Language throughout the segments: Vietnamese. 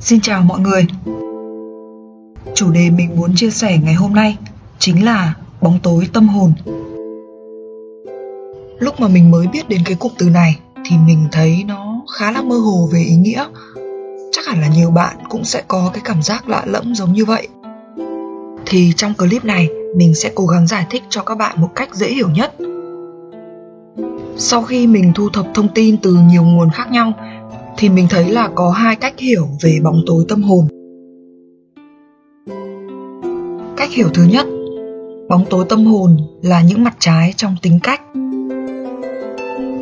Xin chào mọi người. Chủ đề mình muốn chia sẻ ngày hôm nay chính là bóng tối tâm hồn. Lúc mà mình mới biết đến cái cụm từ này thì mình thấy nó khá là mơ hồ về ý nghĩa. Chắc hẳn là nhiều bạn cũng sẽ có cái cảm giác lạ lẫm giống như vậy. Thì trong clip này, mình sẽ cố gắng giải thích cho các bạn một cách dễ hiểu nhất. Sau khi mình thu thập thông tin từ nhiều nguồn khác nhau thì mình thấy là có hai cách hiểu về bóng tối tâm hồn. Cách hiểu thứ nhất, bóng tối tâm hồn là những mặt trái trong tính cách.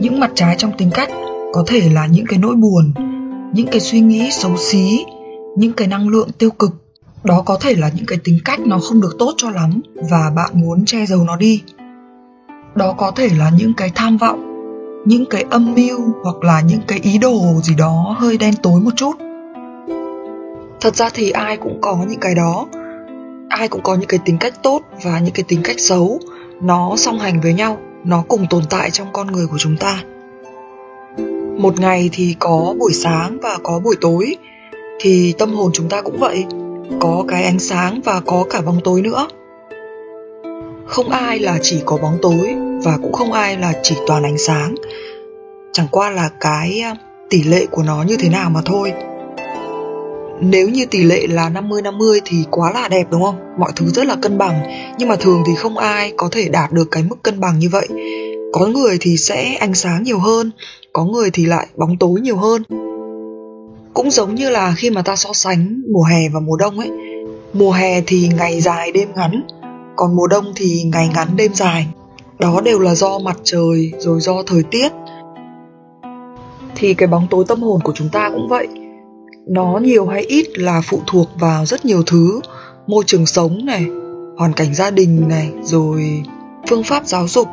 Những mặt trái trong tính cách có thể là những cái nỗi buồn, những cái suy nghĩ xấu xí, những cái năng lượng tiêu cực. Đó có thể là những cái tính cách nó không được tốt cho lắm và bạn muốn che giấu nó đi. Đó có thể là những cái tham vọng những cái âm mưu hoặc là những cái ý đồ gì đó hơi đen tối một chút. Thật ra thì ai cũng có những cái đó. Ai cũng có những cái tính cách tốt và những cái tính cách xấu. Nó song hành với nhau, nó cùng tồn tại trong con người của chúng ta. Một ngày thì có buổi sáng và có buổi tối, thì tâm hồn chúng ta cũng vậy. Có cái ánh sáng và có cả bóng tối nữa. Không ai là chỉ có bóng tối và cũng không ai là chỉ toàn ánh sáng chẳng qua là cái ờ, tỷ lệ của nó như thế nào mà thôi. Nếu như tỷ lệ là 50-50 thì quá là đẹp, đúng không? Mọi thứ rất là cân bằng. Nhưng mà thường thì không ai có thể đạt được cái mức cân bằng như vậy. Có người thì sẽ ánh sáng nhiều hơn, Có người thì lại bóng tối nhiều hơn. Cũng giống như là khi mà ta so sánh mùa hè và mùa đông ấy. Mùa hè thì ngày dài đêm ngắn, Còn mùa đông thì ngày ngắn đêm dài. Đó đều là do mặt trời, rồi do thời tiết thì cái bóng tối tâm hồn của chúng ta cũng vậy. Nó nhiều hay ít là phụ thuộc vào rất nhiều thứ. Môi trường sống này, hoàn cảnh gia đình này, rồi phương pháp giáo dục,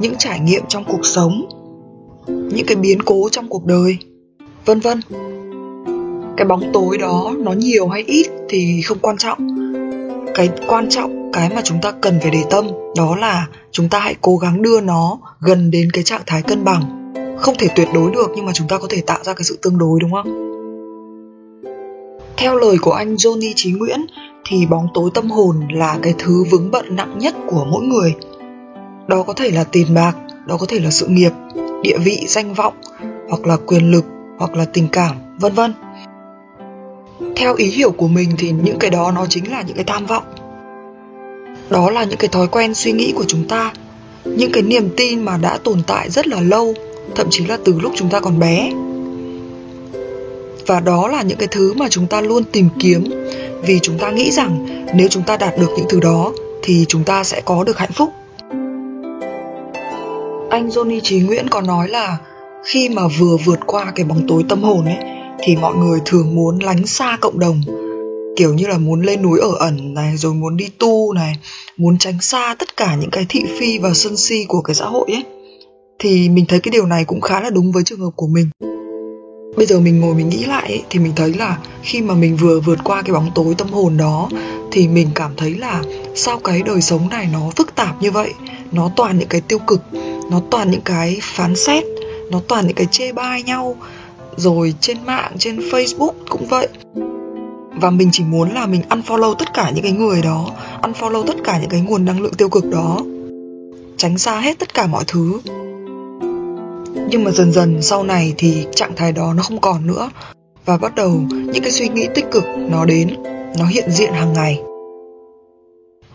những trải nghiệm trong cuộc sống, những cái biến cố trong cuộc đời, vân vân. Cái bóng tối đó nó nhiều hay ít thì không quan trọng. Cái quan trọng, cái mà chúng ta cần phải để tâm đó là chúng ta hãy cố gắng đưa nó gần đến cái trạng thái cân bằng không thể tuyệt đối được, nhưng mà chúng ta có thể tạo ra cái sự tương đối, đúng không? Theo lời của anh Johnny Chí Nguyễn, thì bóng tối tâm hồn là cái thứ vướng bận nặng nhất của mỗi người. Đó có thể là tiền bạc, đó có thể là sự nghiệp, địa vị, danh vọng, hoặc là quyền lực, hoặc là tình cảm, vân vân. Theo ý hiểu của mình thì những cái đó nó chính là những cái tham vọng. Đó là những cái thói quen suy nghĩ của chúng ta, những cái niềm tin mà đã tồn tại rất là lâu thậm chí là từ lúc chúng ta còn bé. Và đó là những cái thứ mà chúng ta luôn tìm kiếm. Vì chúng ta nghĩ rằng nếu chúng ta đạt được những thứ đó, thì chúng ta sẽ có được hạnh phúc. Anh Johnny Trí Nguyễn có nói là khi mà vừa vượt qua cái bóng tối tâm hồn ấy, thì mọi người thường muốn lánh xa cộng đồng. Kiểu như là muốn lên núi ở ẩn này, rồi muốn đi tu này, muốn tránh xa tất cả những cái thị phi và sân si của cái xã hội ấy thì mình thấy cái điều này cũng khá là đúng với trường hợp của mình. Bây giờ mình ngồi mình nghĩ lại ấy, thì mình thấy là khi mà mình vừa vượt qua cái bóng tối tâm hồn đó thì mình cảm thấy là sao cái đời sống này nó phức tạp như vậy? Nó toàn những cái tiêu cực nó toàn những cái phán xét nó toàn những cái chê bai nhau rồi trên mạng trên facebook cũng vậy. Và mình chỉ muốn là mình unfollow tất cả những cái người đó unfollow tất cả những cái nguồn năng lượng tiêu cực đó. Tránh xa hết tất cả mọi thứ nhưng mà dần dần sau này thì trạng thái đó nó không còn nữa. Và bắt đầu những cái suy nghĩ tích cực nó đến, nó hiện diện hàng ngày.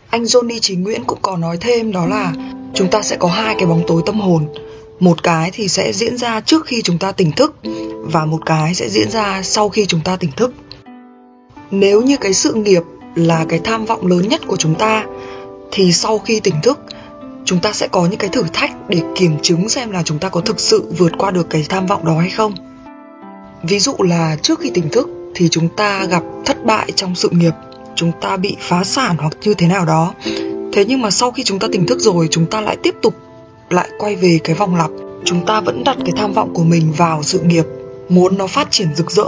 Anh Johnny Chí Nguyễn cũng có nói thêm đó là chúng ta sẽ có hai cái bóng tối tâm hồn. Một cái thì sẽ diễn ra trước khi chúng ta tỉnh thức và một cái sẽ diễn ra sau khi chúng ta tỉnh thức. Nếu như cái sự nghiệp là cái tham vọng lớn nhất của chúng ta thì sau khi tỉnh thức chúng ta sẽ có những cái thử thách để kiểm chứng xem là chúng ta có thực sự vượt qua được cái tham vọng đó hay không. Ví dụ là trước khi tỉnh thức thì chúng ta gặp thất bại trong sự nghiệp, chúng ta bị phá sản hoặc như thế nào đó. Thế nhưng mà sau khi chúng ta tỉnh thức rồi, chúng ta lại tiếp tục lại quay về cái vòng lặp. Chúng ta vẫn đặt cái tham vọng của mình vào sự nghiệp, muốn nó phát triển rực rỡ.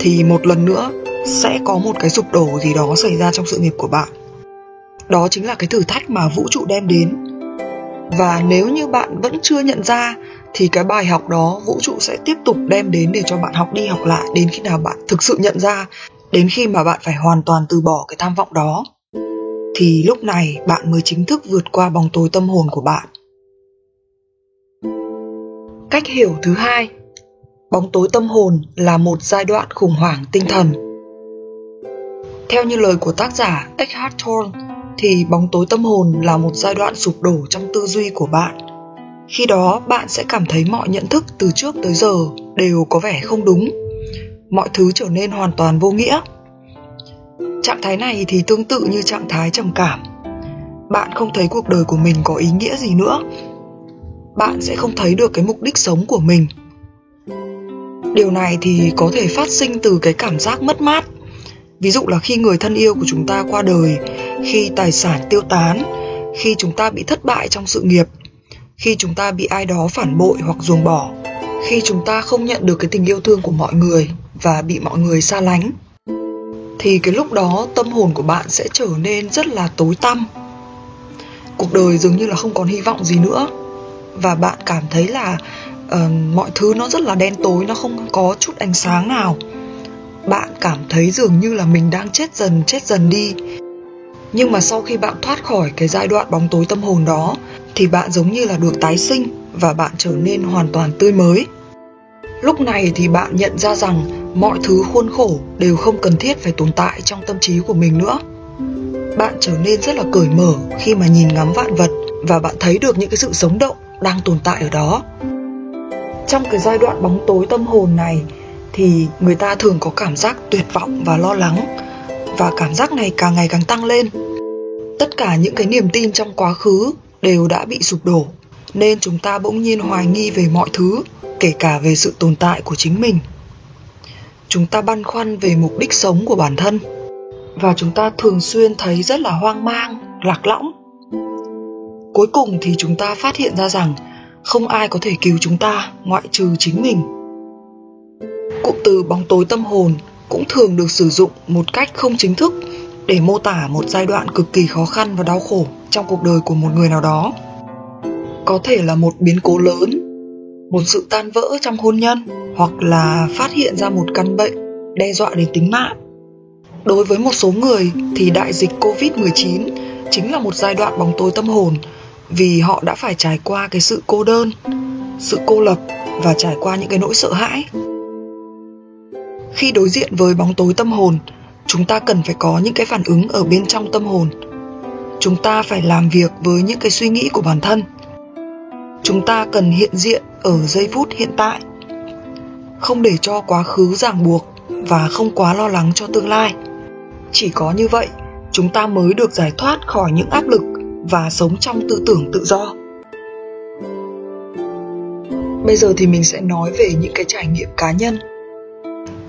Thì một lần nữa sẽ có một cái sụp đổ gì đó xảy ra trong sự nghiệp của bạn đó chính là cái thử thách mà vũ trụ đem đến. Và nếu như bạn vẫn chưa nhận ra, thì cái bài học đó vũ trụ sẽ tiếp tục đem đến để cho bạn học đi học lại đến khi nào bạn thực sự nhận ra, đến khi mà bạn phải hoàn toàn từ bỏ cái tham vọng đó. Thì lúc này bạn mới chính thức vượt qua bóng tối tâm hồn của bạn. Cách hiểu thứ hai, bóng tối tâm hồn là một giai đoạn khủng hoảng tinh thần. Theo như lời của tác giả Eckhart Tolle thì bóng tối tâm hồn là một giai đoạn sụp đổ trong tư duy của bạn. Khi đó, bạn sẽ cảm thấy mọi nhận thức từ trước tới giờ đều có vẻ không đúng. Mọi thứ trở nên hoàn toàn vô nghĩa. Trạng thái này thì tương tự như trạng thái trầm cảm. Bạn không thấy cuộc đời của mình có ý nghĩa gì nữa. Bạn sẽ không thấy được cái mục đích sống của mình. Điều này thì có thể phát sinh từ cái cảm giác mất mát ví dụ là khi người thân yêu của chúng ta qua đời khi tài sản tiêu tán khi chúng ta bị thất bại trong sự nghiệp khi chúng ta bị ai đó phản bội hoặc ruồng bỏ khi chúng ta không nhận được cái tình yêu thương của mọi người và bị mọi người xa lánh thì cái lúc đó tâm hồn của bạn sẽ trở nên rất là tối tăm. Cuộc đời dường như là không còn hy vọng gì nữa và bạn cảm thấy là uh, mọi thứ nó rất là đen tối nó không có chút ánh sáng nào bạn cảm thấy dường như là mình đang chết dần chết dần đi. Nhưng mà sau khi bạn thoát khỏi cái giai đoạn bóng tối tâm hồn đó, thì bạn giống như là được tái sinh và bạn trở nên hoàn toàn tươi mới. Lúc này thì bạn nhận ra rằng mọi thứ khuôn khổ đều không cần thiết phải tồn tại trong tâm trí của mình nữa. Bạn trở nên rất là cởi mở khi mà nhìn ngắm vạn vật và bạn thấy được những cái sự sống động đang tồn tại ở đó. Trong cái giai đoạn bóng tối tâm hồn này thì người ta thường có cảm giác tuyệt vọng và lo lắng. Và cảm giác này càng ngày càng tăng lên. Tất cả những cái niềm tin trong quá khứ đều đã bị sụp đổ. Nên chúng ta bỗng nhiên hoài nghi về mọi thứ, kể cả về sự tồn tại của chính mình. Chúng ta băn khoăn về mục đích sống của bản thân. Và chúng ta thường xuyên thấy rất là hoang mang, lạc lõng. Cuối cùng thì chúng ta phát hiện ra rằng không ai có thể cứu chúng ta ngoại trừ chính mình cụm từ bóng tối tâm hồn cũng thường được sử dụng một cách không chính thức để mô tả một giai đoạn cực kỳ khó khăn và đau khổ trong cuộc đời của một người nào đó. Có thể là một biến cố lớn, một sự tan vỡ trong hôn nhân, hoặc là phát hiện ra một căn bệnh đe dọa đến tính mạng. Đối với một số người thì đại dịch covid 19 chính là một giai đoạn bóng tối tâm hồn vì họ đã phải trải qua cái sự cô đơn, sự cô lập và trải qua những cái nỗi sợ hãi khi đối diện với bóng tối tâm hồn, chúng ta cần phải có những cái phản ứng ở bên trong tâm hồn. Chúng ta phải làm việc với những cái suy nghĩ của bản thân. Chúng ta cần hiện diện ở giây phút hiện tại. Không để cho quá khứ ràng buộc và không quá lo lắng cho tương lai. Chỉ có như vậy, chúng ta mới được giải thoát khỏi những áp lực và sống trong tư tưởng tự do. Bây giờ thì mình sẽ nói về những cái trải nghiệm cá nhân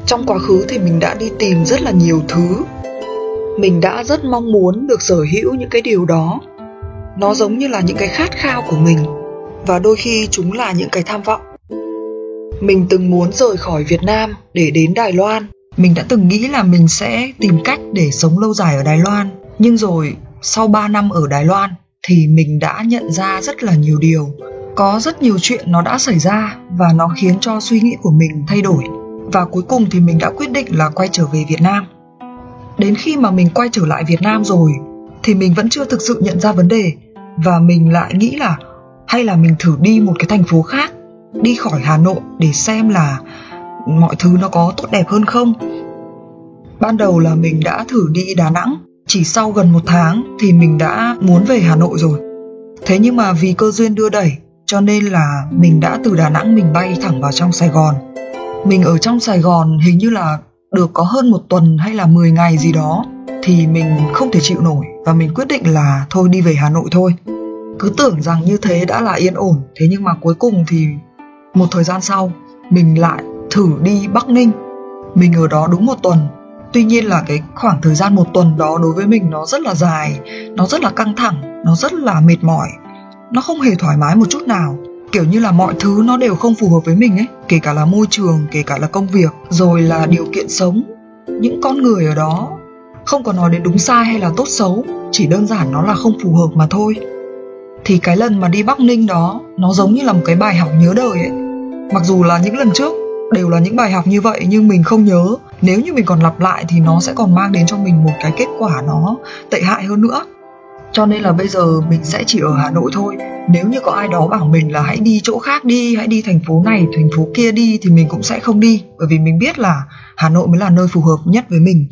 trong quá khứ thì mình đã đi tìm rất là nhiều thứ. Mình đã rất mong muốn được sở hữu những cái điều đó. Nó giống như là những cái khát khao của mình, và đôi khi chúng là những cái tham vọng. Mình từng muốn rời khỏi việt nam để đến đài loan. Mình đã từng nghĩ là mình sẽ tìm cách để sống lâu dài ở đài loan. Nhưng rồi, sau 3 năm ở đài loan thì mình đã nhận ra rất là nhiều điều. Có rất nhiều chuyện nó đã xảy ra và nó khiến cho suy nghĩ của mình thay đổi và cuối cùng thì mình đã quyết định là quay trở về Việt Nam. Đến khi mà mình quay trở lại Việt Nam rồi thì mình vẫn chưa thực sự nhận ra vấn đề và mình lại nghĩ là hay là mình thử đi một cái thành phố khác, đi khỏi Hà Nội để xem là mọi thứ nó có tốt đẹp hơn không. Ban đầu là mình đã thử đi Đà Nẵng, chỉ sau gần một tháng thì mình đã muốn về Hà Nội rồi. Thế nhưng mà vì cơ duyên đưa đẩy cho nên là mình đã từ Đà Nẵng mình bay thẳng vào trong Sài Gòn mình ở trong Sài Gòn hình như là được có hơn một tuần hay là 10 ngày gì đó thì mình không thể chịu nổi và mình quyết định là thôi đi về Hà Nội thôi. Cứ tưởng rằng như thế đã là yên ổn, thế nhưng mà cuối cùng thì một thời gian sau mình lại thử đi Bắc Ninh. Mình ở đó đúng một tuần. Tuy nhiên là cái khoảng thời gian một tuần đó đối với mình nó rất là dài, nó rất là căng thẳng, nó rất là mệt mỏi. Nó không hề thoải mái một chút nào kiểu như là mọi thứ nó đều không phù hợp với mình ấy, kể cả là môi trường, kể cả là công việc, rồi là điều kiện sống. Những con người ở đó không có nói đến đúng sai hay là tốt xấu, chỉ đơn giản nó là không phù hợp mà thôi. Thì cái lần mà đi Bắc Ninh đó, nó giống như là một cái bài học nhớ đời ấy. Mặc dù là những lần trước đều là những bài học như vậy, nhưng mình không nhớ. Nếu như mình còn lặp lại thì nó sẽ còn mang đến cho mình một cái kết quả nó tệ hại hơn nữa cho nên là bây giờ mình sẽ chỉ ở hà nội thôi. Nếu như có ai đó bảo mình là hãy đi chỗ khác đi, hãy đi thành phố này, thành phố kia đi thì mình cũng sẽ không đi. Bởi vì mình biết là hà nội mới là nơi phù hợp nhất với mình.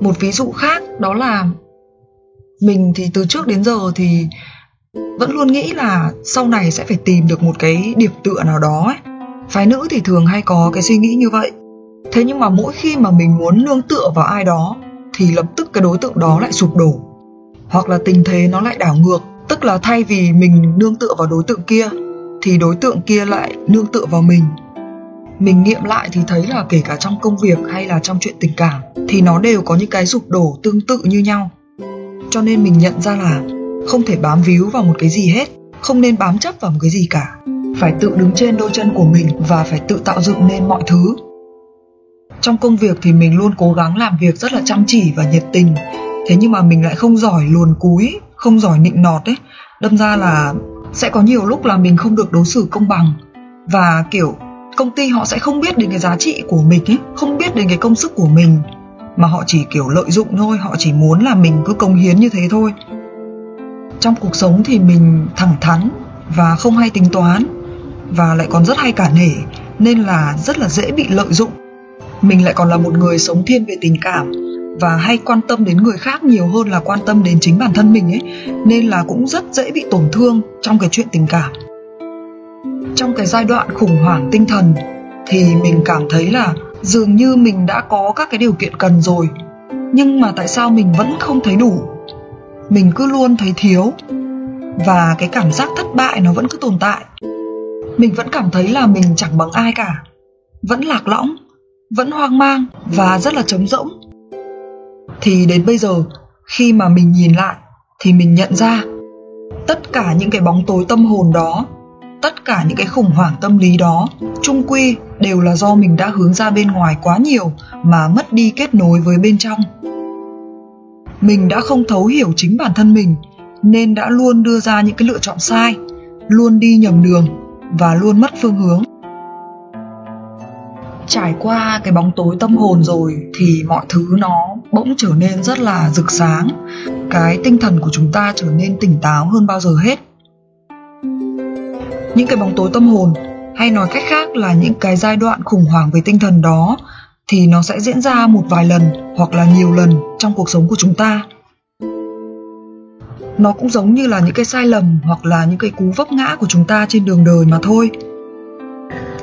Một ví dụ khác đó là mình thì từ trước đến giờ thì vẫn luôn nghĩ là sau này sẽ phải tìm được một cái điểm tựa nào đó ấy. phái nữ thì thường hay có cái suy nghĩ như vậy. Thế nhưng mà mỗi khi mà mình muốn nương tựa vào ai đó thì lập tức cái đối tượng đó lại sụp đổ hoặc là tình thế nó lại đảo ngược, tức là thay vì mình nương tựa vào đối tượng kia, thì đối tượng kia lại nương tựa vào mình. Mình nghiệm lại thì thấy là kể cả trong công việc hay là trong chuyện tình cảm, thì nó đều có những cái sụp đổ tương tự như nhau. Cho nên mình nhận ra là không thể bám víu vào một cái gì hết, không nên bám chấp vào một cái gì cả. Phải tự đứng trên đôi chân của mình và phải tự tạo dựng nên mọi thứ. Trong công việc thì mình luôn cố gắng làm việc rất là chăm chỉ và nhiệt tình thế nhưng mà mình lại không giỏi luồn cúi, không giỏi nịnh nọt ấy. Đâm ra là sẽ có nhiều lúc là mình không được đối xử công bằng. Và, kiểu, công ty họ sẽ không biết đến cái giá trị của mình ấy, không biết đến cái công sức của mình. Mà họ chỉ, kiểu, lợi dụng thôi, họ chỉ muốn là mình cứ công hiến như thế thôi. Trong cuộc sống thì mình thẳng thắn và không hay tính toán và lại còn rất hay cả nể, nên là rất là dễ bị lợi dụng. Mình lại còn là một người sống thiên về tình cảm và hay quan tâm đến người khác nhiều hơn là quan tâm đến chính bản thân mình ấy, nên là cũng rất dễ bị tổn thương trong cái chuyện tình cảm. Trong cái giai đoạn khủng hoảng tinh thần thì mình cảm thấy là dường như mình đã có các cái điều kiện cần rồi, nhưng mà tại sao mình vẫn không thấy đủ? Mình cứ luôn thấy thiếu và cái cảm giác thất bại nó vẫn cứ tồn tại. Mình vẫn cảm thấy là mình chẳng bằng ai cả, vẫn lạc lõng, vẫn hoang mang và rất là trống rỗng thì đến bây giờ, khi mà mình nhìn lại, thì mình nhận ra tất cả những cái bóng tối tâm hồn đó, tất cả những cái khủng hoảng tâm lý đó trung quy đều là do mình đã hướng ra bên ngoài quá nhiều mà mất đi kết nối với bên trong. Mình đã không thấu hiểu chính bản thân mình, nên đã luôn đưa ra những cái lựa chọn sai, luôn đi nhầm đường và luôn mất phương hướng trải qua cái bóng tối tâm hồn rồi thì mọi thứ nó bỗng trở nên rất là rực sáng. Cái tinh thần của chúng ta trở nên tỉnh táo hơn bao giờ hết. Những cái bóng tối tâm hồn, hay nói cách khác là những cái giai đoạn khủng hoảng về tinh thần đó, thì nó sẽ diễn ra một vài lần hoặc là nhiều lần trong cuộc sống của chúng ta. Nó cũng giống như là những cái sai lầm hoặc là những cái cú vấp ngã của chúng ta trên đường đời mà thôi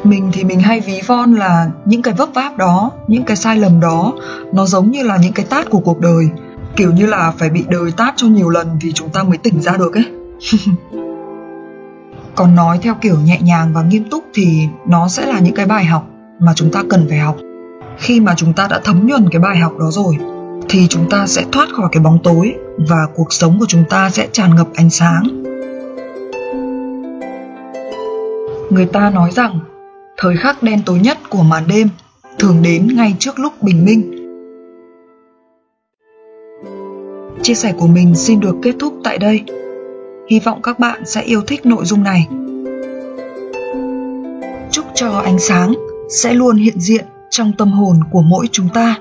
mình thì mình hay ví von là những cái vấp váp đó, những cái sai lầm đó, nó giống như là những cái tát của cuộc đời. Kiểu như là phải bị đời tát cho nhiều lần thì chúng ta mới tỉnh ra được ấy. Còn nói theo kiểu nhẹ nhàng và nghiêm túc thì nó sẽ là những cái bài học mà chúng ta cần phải học. Khi mà chúng ta đã thấm nhuần cái bài học đó rồi, thì chúng ta sẽ thoát khỏi cái bóng tối và cuộc sống của chúng ta sẽ tràn ngập ánh sáng. Người ta nói rằng thời khắc đen tối nhất của màn đêm, thường đến ngay trước lúc bình minh. Chia sẻ của mình xin được kết thúc tại đây. Hy vọng các bạn sẽ yêu thích nội dung này. Chúc cho ánh sáng sẽ luôn hiện diện trong tâm hồn của mỗi chúng ta.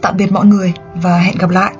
Tạm biệt mọi người và hẹn gặp lại.